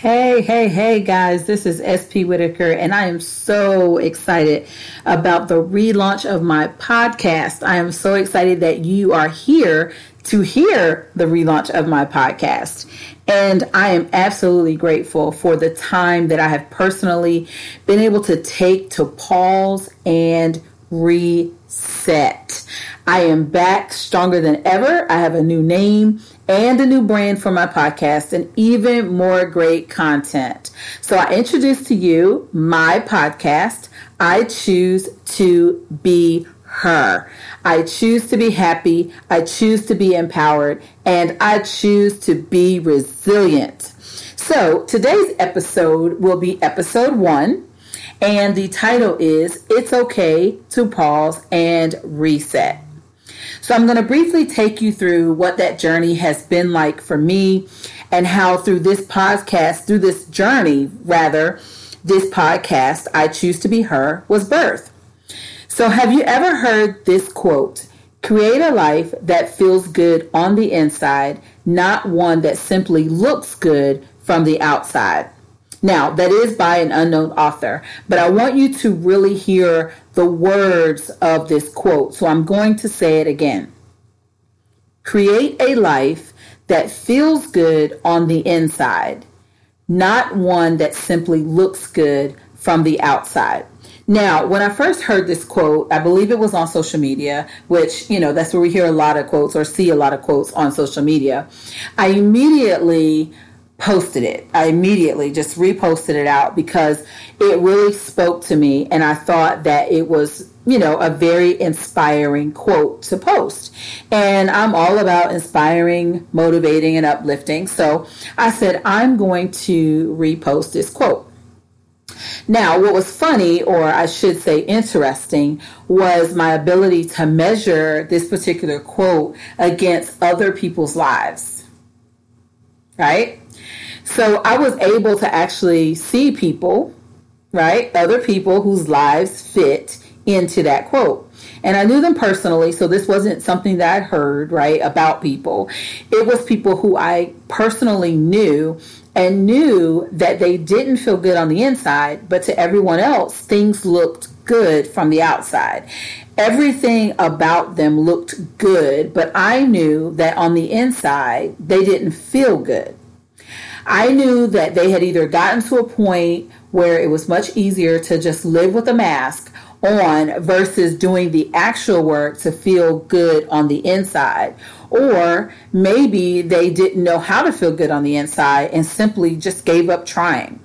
Hey, hey, hey, guys, this is SP Whitaker, and I am so excited about the relaunch of my podcast. I am so excited that you are here to hear the relaunch of my podcast. And I am absolutely grateful for the time that I have personally been able to take to pause and reset. I am back stronger than ever. I have a new name and a new brand for my podcast and even more great content. So I introduce to you my podcast, I Choose to Be Her. I choose to be happy, I choose to be empowered, and I choose to be resilient. So today's episode will be episode one. And the title is It's Okay to Pause and Reset. So I'm going to briefly take you through what that journey has been like for me and how through this podcast, through this journey, rather, this podcast, I Choose to Be Her, was birth. So have you ever heard this quote? Create a life that feels good on the inside, not one that simply looks good from the outside. Now, that is by an unknown author, but I want you to really hear the words of this quote. So I'm going to say it again. Create a life that feels good on the inside, not one that simply looks good from the outside. Now, when I first heard this quote, I believe it was on social media, which, you know, that's where we hear a lot of quotes or see a lot of quotes on social media. I immediately posted it. I immediately just reposted it out because it really spoke to me and I thought that it was, you know, a very inspiring quote to post. And I'm all about inspiring, motivating, and uplifting. So I said, I'm going to repost this quote. Now, what was funny, or I should say interesting, was my ability to measure this particular quote against other people's lives. Right? So I was able to actually see people, right? Other people whose lives fit into that quote. And I knew them personally, so this wasn't something that I'd heard, right, about people. It was people who I personally knew and knew that they didn't feel good on the inside, but to everyone else, things looked good from the outside. Everything about them looked good, but I knew that on the inside, they didn't feel good. I knew that they had either gotten to a point where it was much easier to just live with a mask on versus doing the actual work to feel good on the inside. Or maybe they didn't know how to feel good on the inside and simply just gave up trying.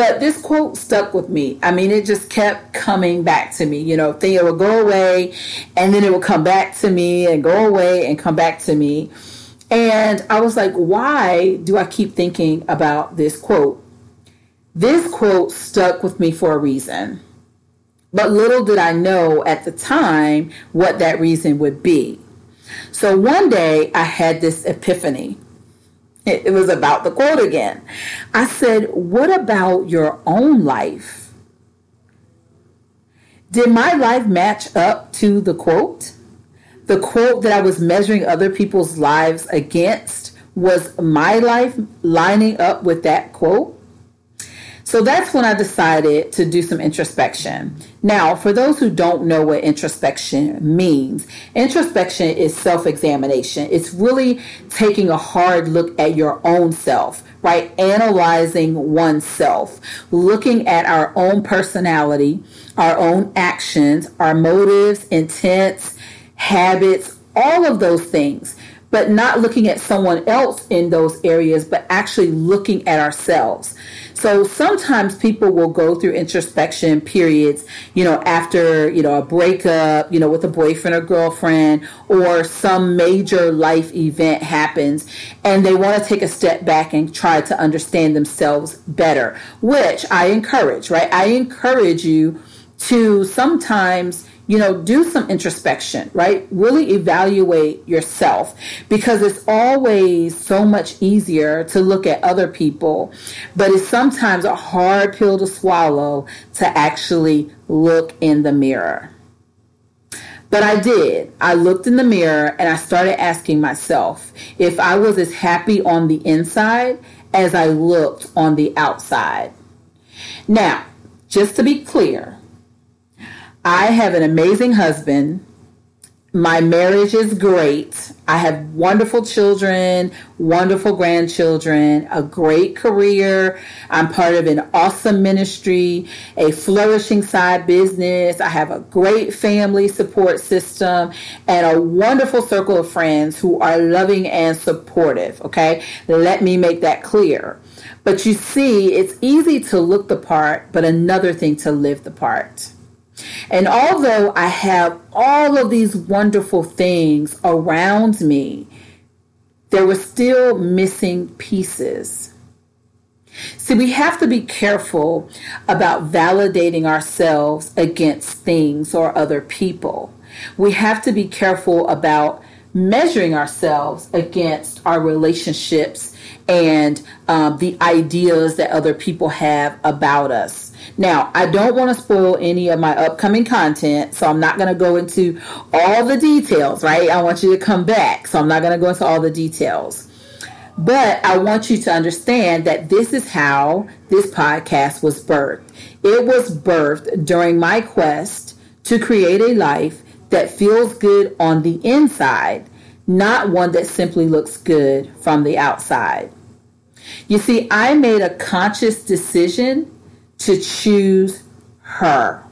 But this quote stuck with me. I mean, it just kept coming back to me. You know, it would go away and then it would come back to me and go away and come back to me. And I was like, why do I keep thinking about this quote? This quote stuck with me for a reason. But little did I know at the time what that reason would be. So one day I had this epiphany. It, was about the quote again. I said, What about your own life? Did my life match up to the quote? the quote that I was measuring other people's lives against was my life lining up with that quote. So that's when I decided to do some introspection. Now, for those who don't know what introspection means, introspection is self examination. It's really taking a hard look at your own self, right? Analyzing oneself, looking at our own personality, our own actions, our motives, intents, habits, all of those things, but not looking at someone else in those areas, but actually looking at ourselves. So sometimes people will go through introspection periods, you know, after, you know, a breakup, you know, with a boyfriend or girlfriend, or some major life event happens, and they want to take a step back and try to understand themselves better, which I encourage, right? I encourage you to sometimes you know, do some introspection, right? Really evaluate yourself because it's always so much easier to look at other people, but it's sometimes a hard pill to swallow to actually look in the mirror. But I did. I looked in the mirror and I started asking myself if I was as happy on the inside as I looked on the outside. Now, just to be clear, I have an amazing husband my marriage is great. I have wonderful children, wonderful grandchildren, a great career. I'm part of an awesome ministry, a flourishing side business. I have a great family support system and a wonderful circle of friends who are loving and supportive. Okay. Let me make that clear. But you see, it's easy to look the part, but another thing to live the part. And although I have all of these wonderful things around me, there were still missing pieces. See, we have to be careful about validating ourselves against things or other people. We have to be careful about measuring ourselves against our relationships and um, the ideas that other people have about us. Now, I don't want to spoil any of my upcoming content, so I'm not going to go into all the details, right? I want you to come back, so I'm not going to go into all the details. But I want you to understand that this is how this podcast was birthed. It was birthed during my quest to create a life that feels good on the inside, not one that simply looks good from the outside. You see, I made a conscious decision to choose her.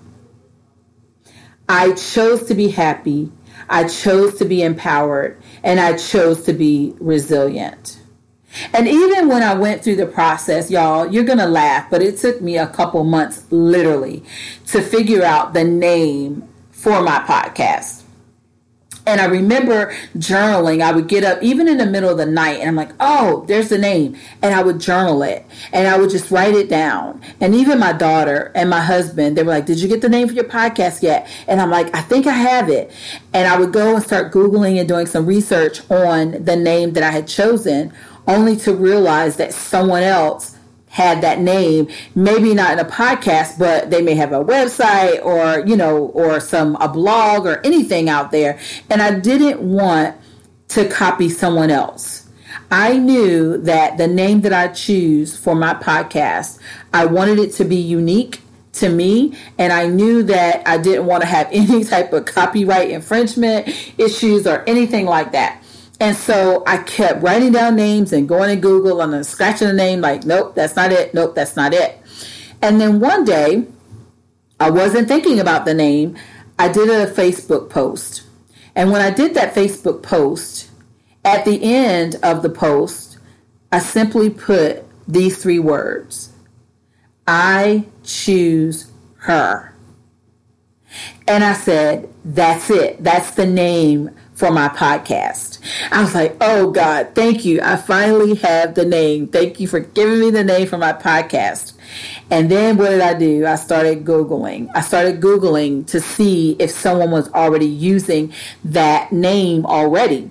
I chose to be happy. I chose to be empowered and I chose to be resilient. And even when I went through the process, y'all, you're going to laugh, but it took me a couple months literally to figure out the name for my podcast. And I remember journaling. I would get up even in the middle of the night and I'm like, oh, there's the name. And I would journal it and I would just write it down. And even my daughter and my husband, they were like, did you get the name for your podcast yet? And I'm like, I think I have it. And I would go and start Googling and doing some research on the name that I had chosen, only to realize that someone else had that name, maybe not in a podcast, but they may have a website or, you know, or some, a blog or anything out there. And I didn't want to copy someone else. I knew that the name that I choose for my podcast, I wanted it to be unique to me and I knew that I didn't want to have any type of copyright infringement issues or anything like that. And so I kept writing down names and going to Google and then scratching the name like, nope, that's not it. Nope, that's not it. And then one day, I wasn't thinking about the name. I did a Facebook post. And when I did that Facebook post, at the end of the post, I simply put these three words I choose her. And I said, that's it. That's the name for my podcast. I was like, oh God, thank you. I finally have the name. Thank you for giving me the name for my podcast. And then what did I do? I started Googling. I started Googling to see if someone was already using that name already.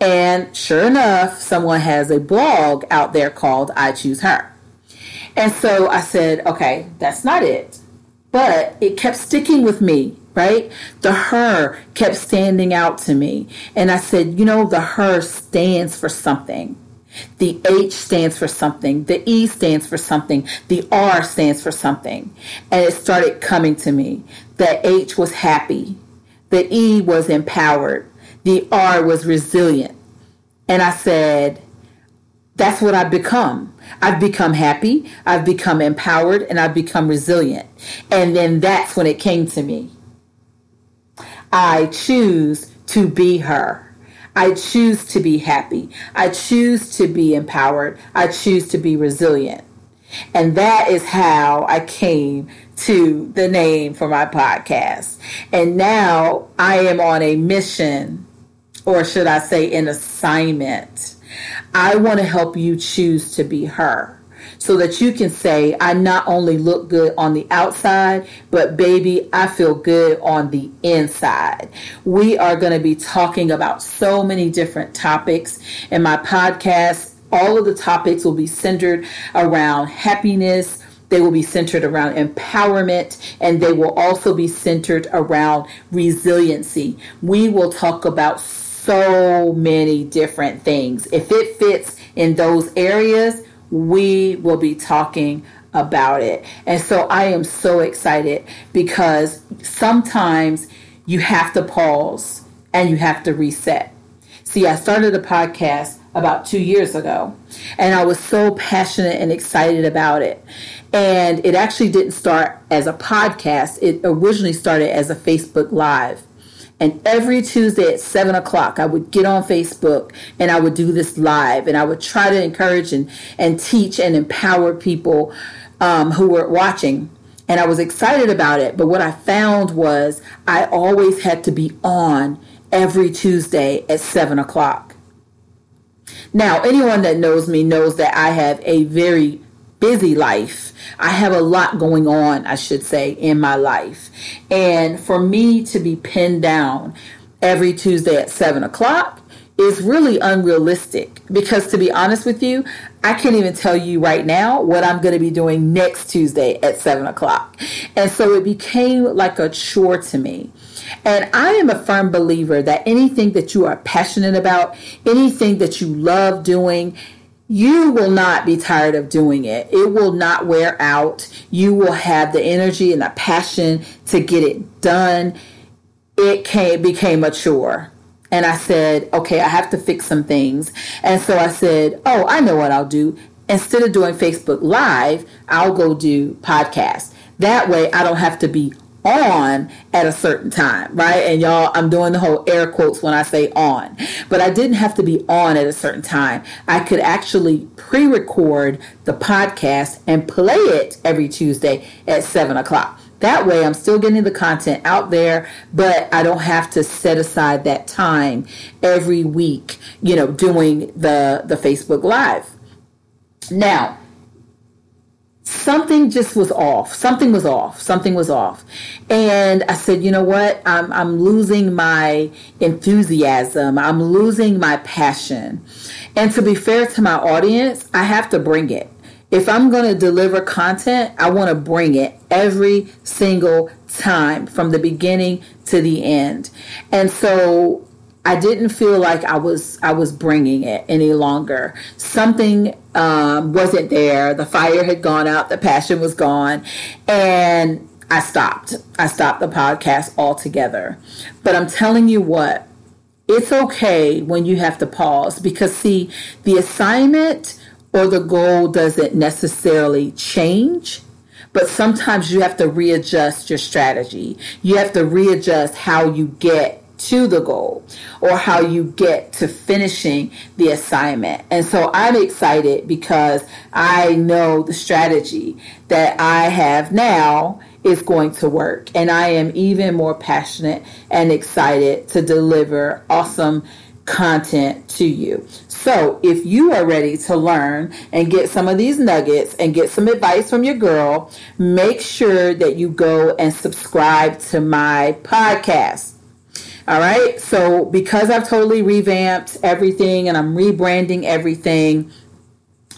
And sure enough, someone has a blog out there called I Choose Her. And so I said, okay, that's not it. But it kept sticking with me right? The her kept standing out to me. And I said, you know, the her stands for something. The H stands for something. The E stands for something. The R stands for something. And it started coming to me. The H was happy. The E was empowered. The R was resilient. And I said, that's what I've become. I've become happy, I've become empowered, and I've become resilient. And then that's when it came to me. I choose to be her. I choose to be happy. I choose to be empowered. I choose to be resilient. And that is how I came to the name for my podcast. And now I am on a mission, or should I say, an assignment. I want to help you choose to be her so that you can say, I not only look good on the outside, but baby, I feel good on the inside. We are going to be talking about so many different topics in my podcast. All of the topics will be centered around happiness. They will be centered around empowerment and they will also be centered around resiliency. We will talk about so many different things. If it fits in those areas, we will be talking about it. And so I am so excited because sometimes you have to pause and you have to reset. See, I started a podcast about two years ago, and I was so passionate and excited about it. And it actually didn't start as a podcast, it originally started as a Facebook Live. And every Tuesday at seven o'clock, I would get on Facebook and I would do this live and I would try to encourage and, and teach and empower people um, who were watching. And I was excited about it. But what I found was I always had to be on every Tuesday at seven o'clock. Now, anyone that knows me knows that I have a very busy life. I have a lot going on, I should say, in my life. And for me to be pinned down every Tuesday at seven o'clock is really unrealistic because to be honest with you, I can't even tell you right now what I'm going to be doing next Tuesday at seven o'clock. And so it became like a chore to me. And I am a firm believer that anything that you are passionate about, anything that you love doing, you will not be tired of doing it. It will not wear out. You will have the energy and the passion to get it done. It came, became a chore. And I said, okay, I have to fix some things. And so I said, oh, I know what I'll do. Instead of doing Facebook Live, I'll go do podcasts. That way I don't have to be on at a certain time, right? And y'all, I'm doing the whole air quotes when I say on, but I didn't have to be on at a certain time. I could actually pre record the podcast and play it every Tuesday at seven o'clock. That way, I'm still getting the content out there, but I don't have to set aside that time every week, you know, doing the, the Facebook Live. Now, something just was off. Something was off. Something was off. And I said, you know what? I'm, I'm losing my enthusiasm. I'm losing my passion. And to be fair to my audience, I have to bring it. If I'm going to deliver content, I want to bring it every single time from the beginning to the end. And so I didn't feel like I was I was bringing it any longer. Something um, wasn't there. The fire had gone out. The passion was gone, and I stopped. I stopped the podcast altogether. But I'm telling you what, it's okay when you have to pause because see, the assignment or the goal doesn't necessarily change but sometimes you have to readjust your strategy. You have to readjust how you get to the goal or how you get to finishing the assignment. And so I'm excited because I know the strategy that I have now is going to work. And I am even more passionate and excited to deliver awesome content to you. So, if you are ready to learn and get some of these nuggets and get some advice from your girl, make sure that you go and subscribe to my podcast. All right. So because I've totally revamped everything and I'm rebranding everything,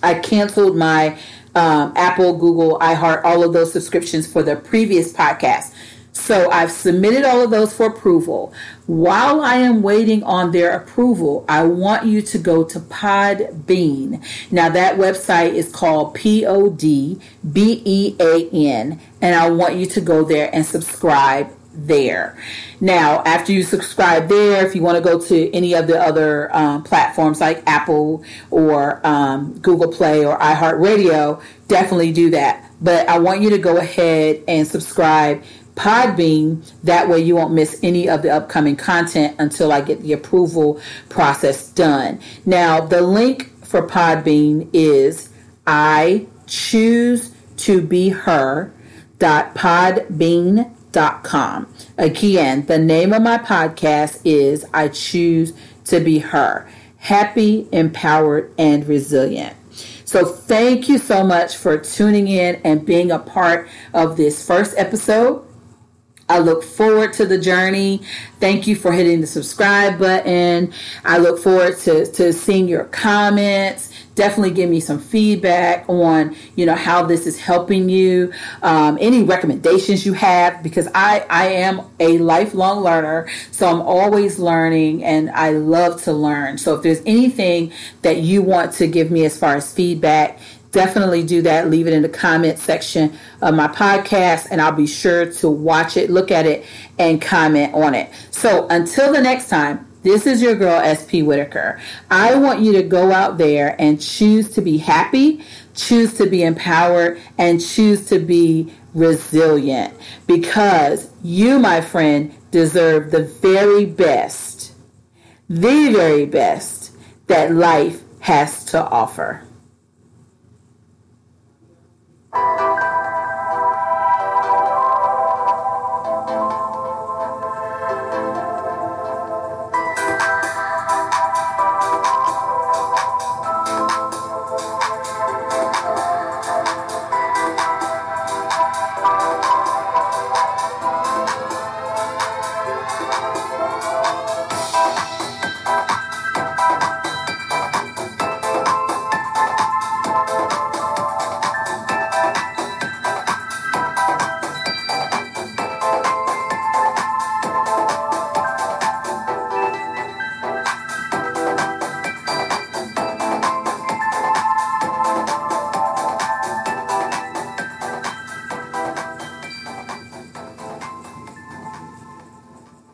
I canceled my um, Apple, Google, iHeart, all of those subscriptions for the previous podcast. So I've submitted all of those for approval. While I am waiting on their approval, I want you to go to Podbean. Now that website is called P O D B E A N, and I want you to go there and subscribe there. Now, after you subscribe there, if you want to go to any of the other um, platforms like Apple or um, Google Play or iHeartRadio, definitely do that. But I want you to go ahead and subscribe Podbean. That way you won't miss any of the upcoming content until I get the approval process done. Now, the link for Podbean is I choose to be her dot podbean com. Again, the name of my podcast is I Choose to Be Her. Happy, empowered, and resilient. So, thank you so much for tuning in and being a part of this first episode. I look forward to the journey. Thank you for hitting the subscribe button. I look forward to, to seeing your comments definitely give me some feedback on you know how this is helping you um, any recommendations you have because i i am a lifelong learner so i'm always learning and i love to learn so if there's anything that you want to give me as far as feedback definitely do that. Leave it in the comment section of my podcast, and I'll be sure to watch it, look at it, and comment on it. So until the next time, this is your girl, SP Whitaker. I want you to go out there and choose to be happy, choose to be empowered, and choose to be resilient because you, my friend, deserve the very best, the very best that life has to offer.